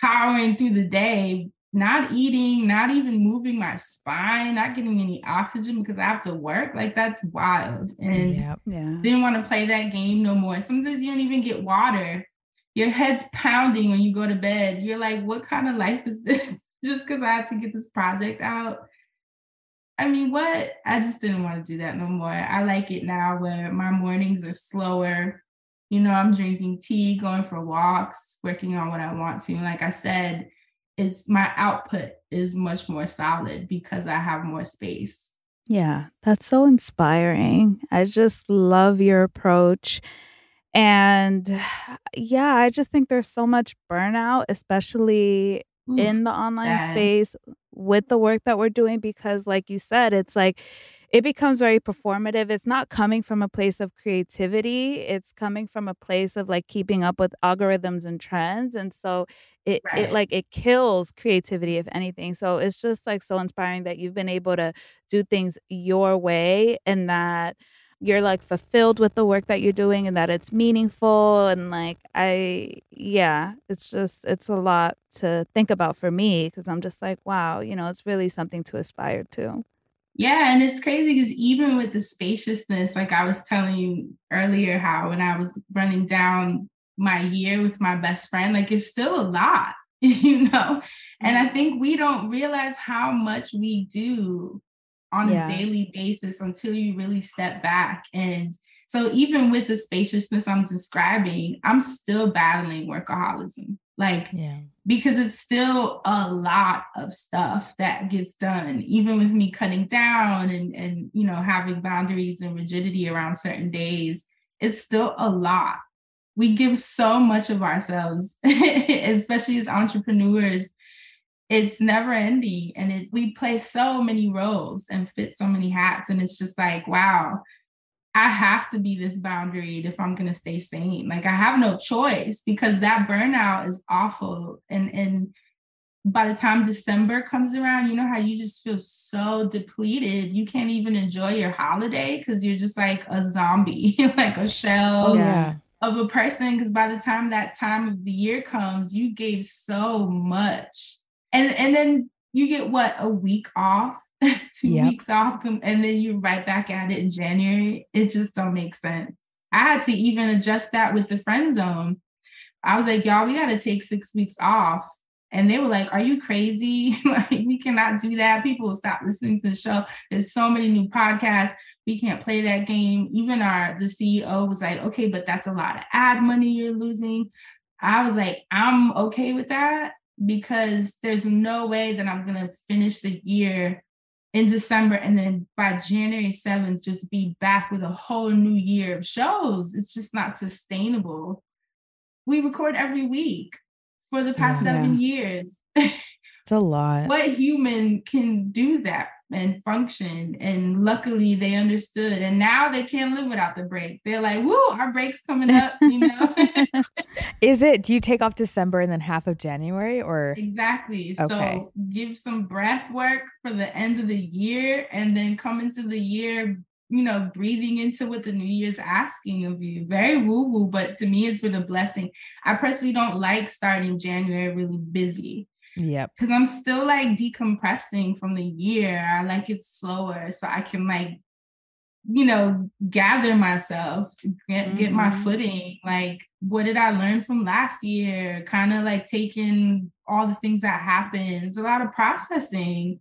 powering through the day, not eating, not even moving my spine, not getting any oxygen because I have to work. Like that's wild. And yeah, yeah. didn't want to play that game no more. Sometimes you don't even get water. Your head's pounding when you go to bed. You're like, what kind of life is this? Just because I had to get this project out. I mean, what? I just didn't want to do that no more. I like it now where my mornings are slower. You know, I'm drinking tea, going for walks, working on what I want to. And like I said, it's my output is much more solid because I have more space. Yeah, that's so inspiring. I just love your approach. And yeah, I just think there's so much burnout, especially Oof, in the online space with the work that we're doing because like you said it's like it becomes very performative. It's not coming from a place of creativity. It's coming from a place of like keeping up with algorithms and trends and so it, right. it like it kills creativity if anything. So it's just like so inspiring that you've been able to do things your way and that you're like fulfilled with the work that you're doing and that it's meaningful and like i yeah it's just it's a lot to think about for me because i'm just like wow you know it's really something to aspire to yeah and it's crazy because even with the spaciousness like i was telling you earlier how when i was running down my year with my best friend like it's still a lot you know and i mm-hmm. think we don't realize how much we do on yeah. a daily basis until you really step back. And so, even with the spaciousness I'm describing, I'm still battling workaholism. Like, yeah. because it's still a lot of stuff that gets done, even with me cutting down and, and, you know, having boundaries and rigidity around certain days, it's still a lot. We give so much of ourselves, especially as entrepreneurs, it's never ending and it we play so many roles and fit so many hats and it's just like wow i have to be this boundary if i'm going to stay sane. Like i have no choice because that burnout is awful and and by the time december comes around you know how you just feel so depleted you can't even enjoy your holiday because you're just like a zombie like a shell oh, yeah. of a person because by the time that time of the year comes you gave so much and and then you get what a week off two yep. weeks off um, and then you're right back at it in january. It just don't make sense. I had to even adjust that with the friend zone. I was like y'all we got to take six weeks off. And they were like are you crazy? Like we cannot do that. People will stop listening to the show. There's so many new podcasts. We can't play that game. Even our the ceo was like okay but that's a lot of ad money you're losing. I was like i'm okay with that because there's no way that I'm going to finish the year in December and then by January 7th just be back with a whole new year of shows. It's just not sustainable. We record every week for the past yeah. seven years. It's a lot. what human can do that and function? And luckily they understood. And now they can't live without the break. They're like, woo, our break's coming up, you know? Is it, do you take off December and then half of January or? Exactly. Okay. So give some breath work for the end of the year and then come into the year you know, breathing into what the new year's asking of you. Very woo woo, but to me, it's been a blessing. I personally don't like starting January really busy. Yeah. Because I'm still like decompressing from the year. I like it slower so I can like, you know, gather myself, get, mm-hmm. get my mm-hmm. footing. Like, what did I learn from last year? Kind of like taking all the things that happened. It's a lot of processing.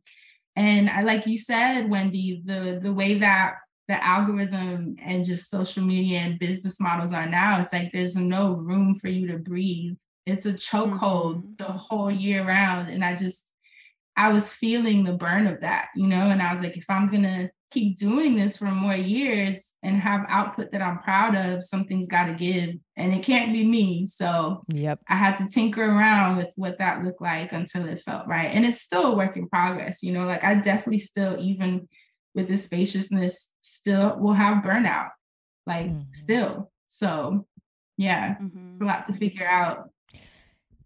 And I like you said, Wendy, the the way that the algorithm and just social media and business models are now, it's like there's no room for you to breathe it's a chokehold mm-hmm. the whole year round. And I just, I was feeling the burn of that, you know, and I was like, if I'm gonna keep doing this for more years and have output that I'm proud of, something's got to give. And it can't be me. So yep. I had to tinker around with what that looked like until it felt right. And it's still a work in progress. You know, like I definitely still, even with the spaciousness, still will have burnout, like mm-hmm. still. So yeah, mm-hmm. it's a lot to figure out.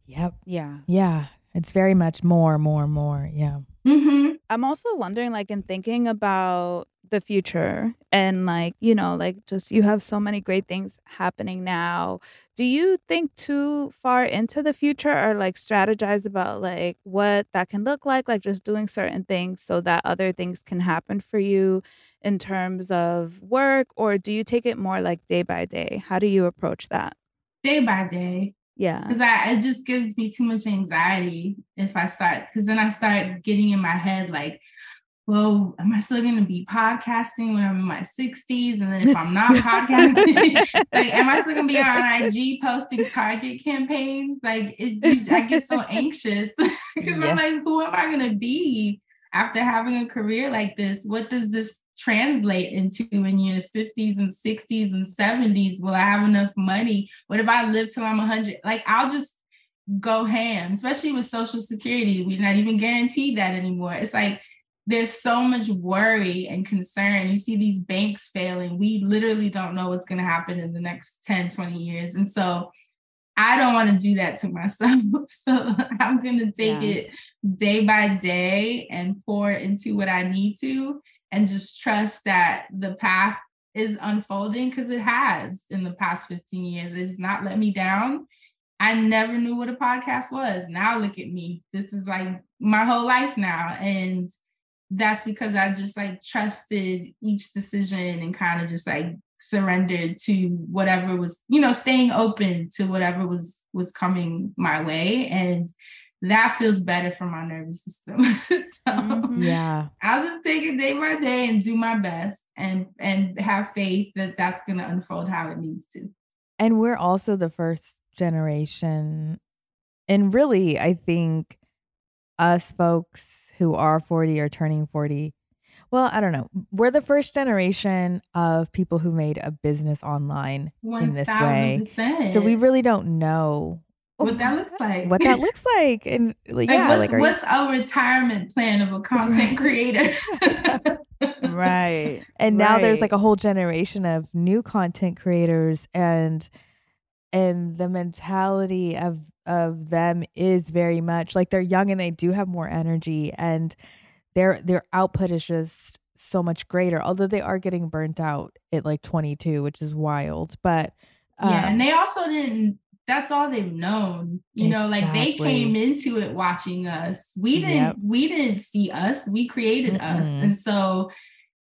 Yep. Yeah. Yeah. It's very much more, more, more. Yeah. Mm-hmm. I'm also wondering, like, in thinking about the future and, like, you know, like, just you have so many great things happening now. Do you think too far into the future or, like, strategize about, like, what that can look like? Like, just doing certain things so that other things can happen for you in terms of work? Or do you take it more like day by day? How do you approach that? Day by day. Yeah. Because I it just gives me too much anxiety if I start because then I start getting in my head like, well, am I still gonna be podcasting when I'm in my 60s? And then if I'm not podcasting, like am I still gonna be on IG posting target campaigns? Like it, I get so anxious because yeah. I'm like, who am I gonna be after having a career like this? What does this translate into in your 50s and 60s and 70s? Will I have enough money? What if I live till I'm 100? Like, I'll just go ham, especially with Social Security. We're not even guaranteed that anymore. It's like there's so much worry and concern. You see these banks failing. We literally don't know what's going to happen in the next 10, 20 years. And so, I don't want to do that to myself. So I'm going to take yeah. it day by day and pour into what I need to and just trust that the path is unfolding because it has in the past 15 years. It has not let me down. I never knew what a podcast was. Now look at me. This is like my whole life now. And that's because I just like trusted each decision and kind of just like surrendered to whatever was, you know, staying open to whatever was was coming my way. And that feels better for my nervous system. so mm-hmm. yeah, I'll just take it day by day and do my best, and and have faith that that's going to unfold how it needs to. And we're also the first generation, and really, I think us folks who are forty or turning forty. Well, I don't know. We're the first generation of people who made a business online 1, in this way. So we really don't know what that looks like. What that looks like. And like, yeah, what's, like what's you... a retirement plan of a content creator? right. And now right. there's like a whole generation of new content creators and and the mentality of of them is very much like they're young and they do have more energy and their their output is just so much greater although they are getting burnt out at like 22 which is wild but um, yeah and um, they also didn't that's all they've known you know like they came into it watching us we didn't yep. we didn't see us we created Mm-mm. us and so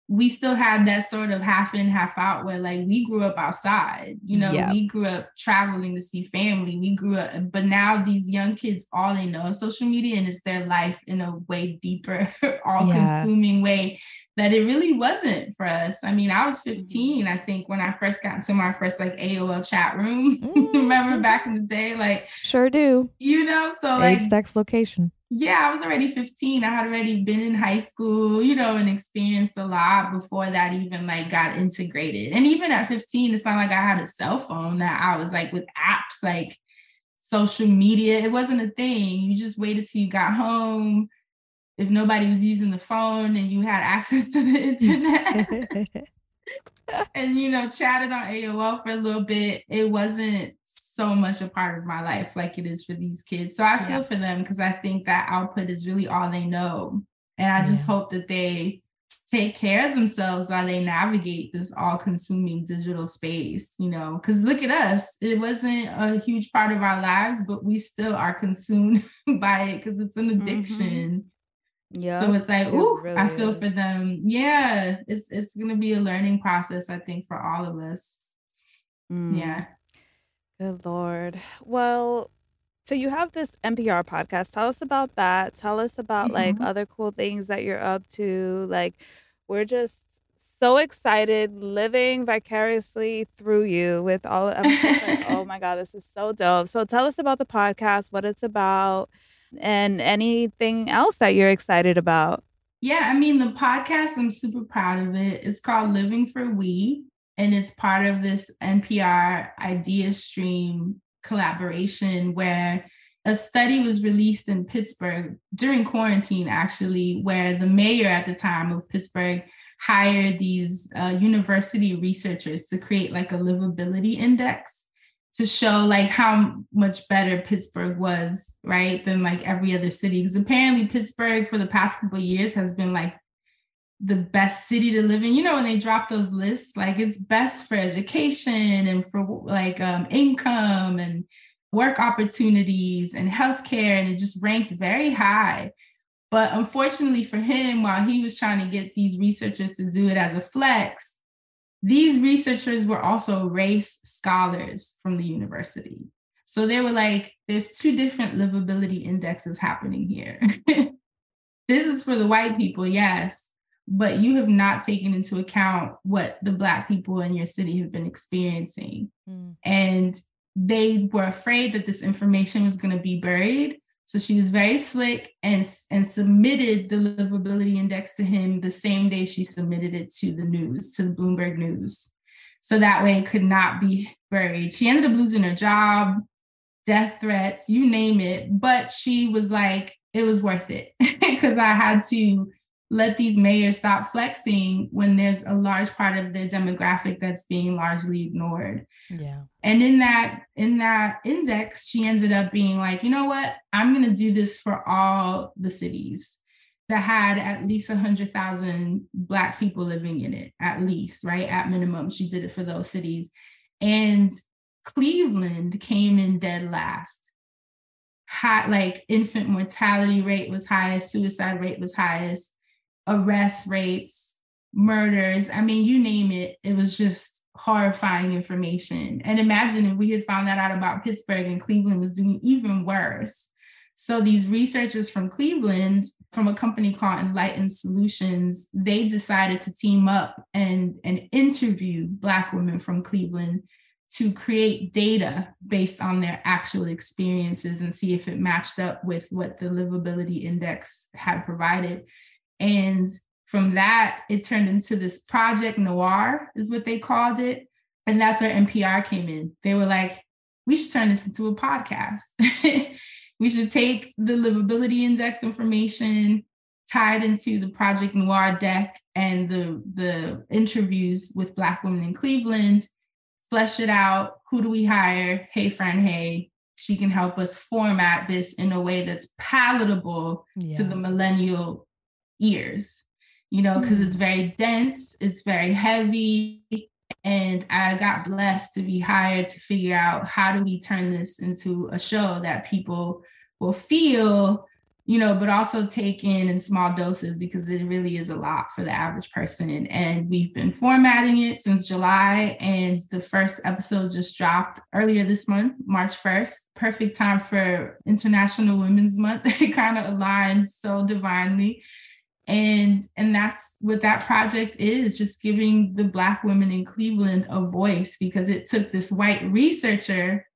we still had that sort of half in half out where like we grew up outside you know yep. we grew up traveling to see family we grew up but now these young kids all they know is social media and it's their life in a way deeper all consuming yeah. way that it really wasn't for us. I mean, I was mm-hmm. 15, I think, when I first got into my first like AOL chat room. Mm-hmm. Remember back in the day? Like, sure do. You know, so like age, sex, location. Yeah, I was already 15. I had already been in high school, you know, and experienced a lot before that even like got integrated. And even at 15, it's not like I had a cell phone that I was like with apps like social media. It wasn't a thing. You just waited till you got home if nobody was using the phone and you had access to the internet and you know chatted on AOL for a little bit, it wasn't so much a part of my life like it is for these kids. So I feel yeah. for them because I think that output is really all they know. And I just yeah. hope that they take care of themselves while they navigate this all consuming digital space, you know, because look at us. It wasn't a huge part of our lives, but we still are consumed by it because it's an mm-hmm. addiction. Mm-hmm. Yeah. So it's like, ooh, really I feel is. for them. Yeah, it's it's gonna be a learning process, I think, for all of us. Mm. Yeah. Good Lord. Well, so you have this NPR podcast. Tell us about that. Tell us about mm-hmm. like other cool things that you're up to. Like, we're just so excited living vicariously through you with all of like, oh my God, this is so dope. So tell us about the podcast, what it's about, and anything else that you're excited about. Yeah, I mean, the podcast, I'm super proud of it. It's called Living for We, and it's part of this NPR Ideastream collaboration where a study was released in Pittsburgh during quarantine, actually, where the mayor at the time of Pittsburgh hired these uh, university researchers to create like a livability index to show like how much better Pittsburgh was, right, than like every other city. Because apparently Pittsburgh for the past couple years has been like the best city to live in. You know, when they drop those lists, like it's best for education and for like um, income and work opportunities and healthcare, and it just ranked very high. But unfortunately for him, while he was trying to get these researchers to do it as a flex, these researchers were also race scholars from the university. So they were like, there's two different livability indexes happening here. this is for the white people, yes, but you have not taken into account what the Black people in your city have been experiencing. Mm. And they were afraid that this information was going to be buried. So she was very slick and, and submitted the livability index to him the same day she submitted it to the news, to the Bloomberg News. So that way it could not be buried. She ended up losing her job, death threats, you name it. But she was like, it was worth it because I had to let these mayors stop flexing when there's a large part of their demographic that's being largely ignored. Yeah. And in that in that index, she ended up being like, you know what? I'm going to do this for all the cities that had at least 100,000 black people living in it at least, right? At minimum, she did it for those cities. And Cleveland came in dead last. High, like infant mortality rate was highest, suicide rate was highest arrest rates, murders. I mean, you name it. It was just horrifying information. And imagine if we had found that out about Pittsburgh and Cleveland was doing even worse. So these researchers from Cleveland, from a company called Enlightened Solutions, they decided to team up and, and interview Black women from Cleveland to create data based on their actual experiences and see if it matched up with what the livability index had provided. And from that, it turned into this project noir, is what they called it. And that's where NPR came in. They were like, we should turn this into a podcast. we should take the livability index information tied into the project noir deck and the the interviews with black women in cleveland flesh it out who do we hire Hey Fran Hey she can help us format this in a way that's palatable yeah. to the millennial ears, you know, because it's mm-hmm. very dense, it's very heavy. And I got blessed to be hired to figure out how do we turn this into a show that people will feel, you know, but also take in in small doses because it really is a lot for the average person. And we've been formatting it since July, and the first episode just dropped earlier this month, March 1st. Perfect time for International Women's Month. it kind of aligns so divinely and and that's what that project is just giving the black women in cleveland a voice because it took this white researcher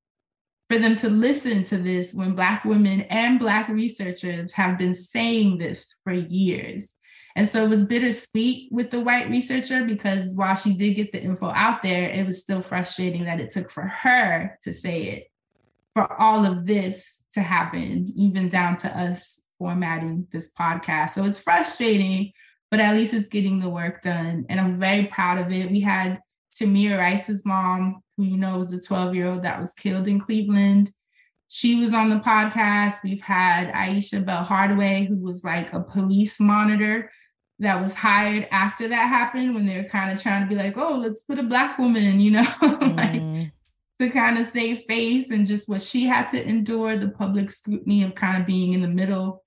for them to listen to this when black women and black researchers have been saying this for years. And so it was bittersweet with the white researcher because while she did get the info out there it was still frustrating that it took for her to say it for all of this to happen even down to us formatting this podcast. So it's frustrating, but at least it's getting the work done. And I'm very proud of it. We had Tamir Rice's mom, who you know was a 12 year old that was killed in Cleveland. She was on the podcast. We've had Ayesha Bell Hardaway, who was like a police monitor that was hired after that happened when they were kind of trying to be like, oh, let's put a black woman, you know, like mm to kind of save face and just what she had to endure, the public scrutiny of kind of being in the middle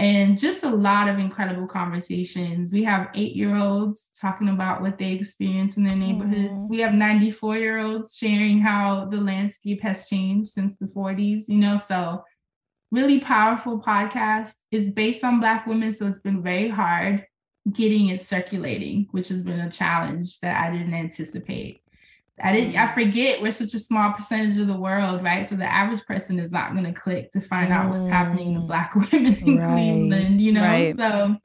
and just a lot of incredible conversations. We have eight year olds talking about what they experience in their neighborhoods. Mm. We have 94 year olds sharing how the landscape has changed since the 40s, you know, so really powerful podcast. It's based on Black women, so it's been very hard getting it circulating, which has been a challenge that I didn't anticipate. I didn't I forget we're such a small percentage of the world, right? So the average person is not gonna click to find out what's happening to mm. black women in right. Cleveland, you know. Right. So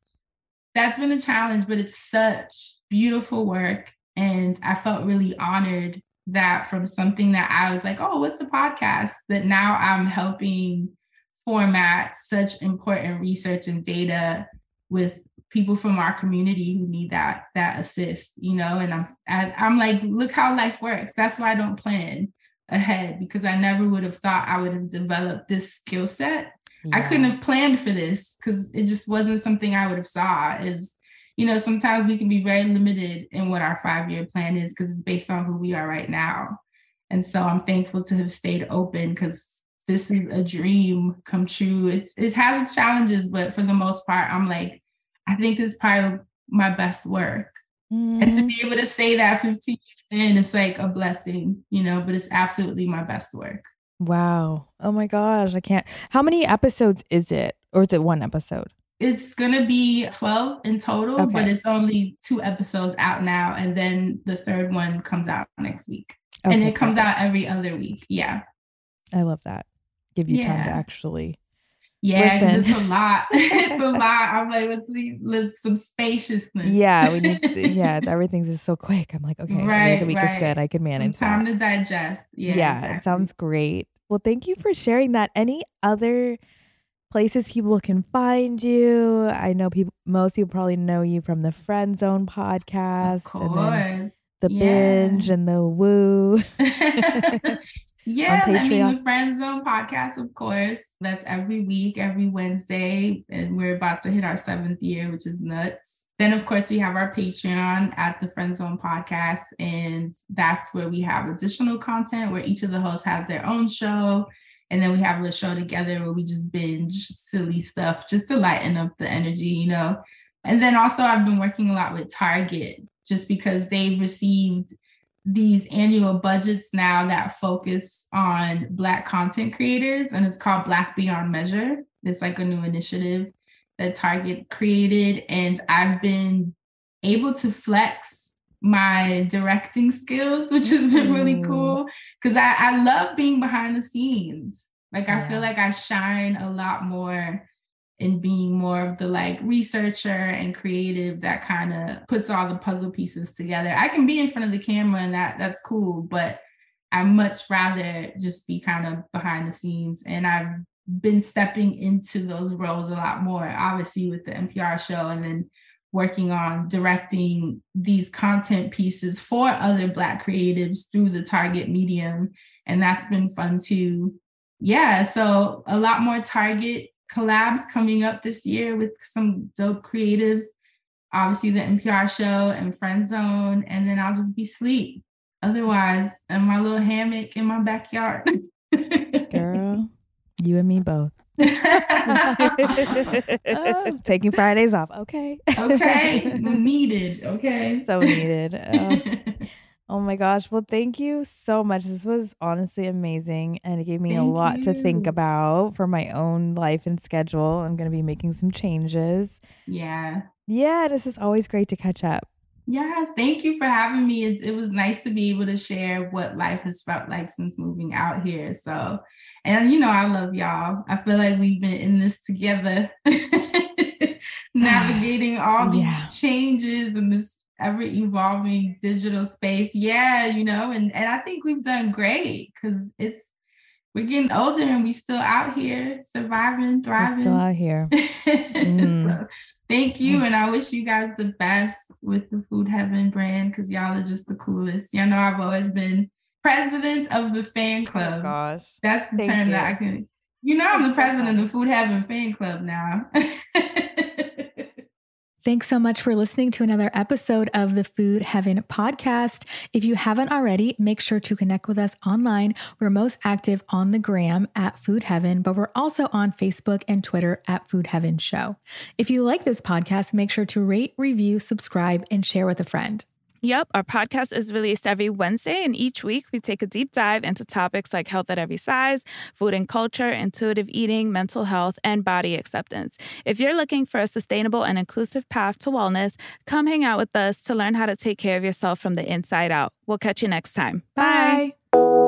that's been a challenge, but it's such beautiful work. And I felt really honored that from something that I was like, oh, what's a podcast? That now I'm helping format such important research and data with people from our community who need that that assist you know and i'm I, i'm like look how life works. That's why i don't plan ahead because i never would have thought i would have developed this skill set. Yeah. i couldn't have planned for this because it just wasn't something i would have saw. Is you know sometimes we can be very limited in what our five year plan is because it's based on who we are right now. And so i'm thankful to have stayed open because this is a dream come true. It's it has its challenges but for the most part i'm like I think this is probably my best work. Mm-hmm. And to mm-hmm. be able to say that 15 years in, it's like a blessing, you know, but it's absolutely my best work. Wow. Oh my gosh. I can't. How many episodes is it? Or is it one episode? It's going to be 12 in total, okay. but it's only two episodes out now. And then the third one comes out next week. Okay, and it comes out every other week. Yeah. I love that. Give you yeah. time to actually yeah, it's a lot. it's a lot. I'm like, let's leave, let's some spaciousness. Yeah, we need. To, yeah, everything's just so quick. I'm like, okay, right, the week right. is good. I can manage. Some time that. to digest. Yeah, yeah, exactly. it sounds great. Well, thank you for sharing that. Any other places people can find you? I know people. Most people probably know you from the Friend Zone podcast, of course. the yeah. binge and the woo. Yeah, I mean the Friend Zone podcast, of course. That's every week, every Wednesday, and we're about to hit our seventh year, which is nuts. Then, of course, we have our Patreon at the Friend Zone podcast, and that's where we have additional content where each of the hosts has their own show. And then we have a show together where we just binge silly stuff just to lighten up the energy, you know. And then also, I've been working a lot with Target just because they've received these annual budgets now that focus on Black content creators, and it's called Black Beyond Measure. It's like a new initiative that Target created, and I've been able to flex my directing skills, which has been really mm. cool because I, I love being behind the scenes. Like, yeah. I feel like I shine a lot more and being more of the like researcher and creative that kind of puts all the puzzle pieces together. I can be in front of the camera and that that's cool, but I much rather just be kind of behind the scenes. And I've been stepping into those roles a lot more, obviously with the NPR show and then working on directing these content pieces for other Black creatives through the Target medium. And that's been fun too. Yeah, so a lot more Target collabs coming up this year with some dope creatives. Obviously, the NPR show and Friend Zone, and then I'll just be sleep. Otherwise, in my little hammock in my backyard. Girl, you and me both. oh, taking Fridays off. Okay. okay. Needed. Okay. So needed. Oh. Oh my gosh. Well, thank you so much. This was honestly amazing and it gave me thank a lot you. to think about for my own life and schedule. I'm going to be making some changes. Yeah. Yeah. This is always great to catch up. Yes. Thank you for having me. It, it was nice to be able to share what life has felt like since moving out here. So, and you know, I love y'all. I feel like we've been in this together. navigating all the yeah. changes and this ever evolving digital space. Yeah, you know, and and I think we've done great because it's we're getting older and we still out here surviving, thriving. We're still out here. mm. so, thank you, and I wish you guys the best with the Food Heaven brand because y'all are just the coolest. Y'all know I've always been president of the fan oh club. Oh gosh, that's the thank term you. that I can. You know, I'm the president of the Food Heaven fan club now. Thanks so much for listening to another episode of the Food Heaven podcast. If you haven't already, make sure to connect with us online. We're most active on the gram at Food Heaven, but we're also on Facebook and Twitter at Food Heaven Show. If you like this podcast, make sure to rate, review, subscribe, and share with a friend. Yep, our podcast is released every Wednesday, and each week we take a deep dive into topics like health at every size, food and culture, intuitive eating, mental health, and body acceptance. If you're looking for a sustainable and inclusive path to wellness, come hang out with us to learn how to take care of yourself from the inside out. We'll catch you next time. Bye. Bye.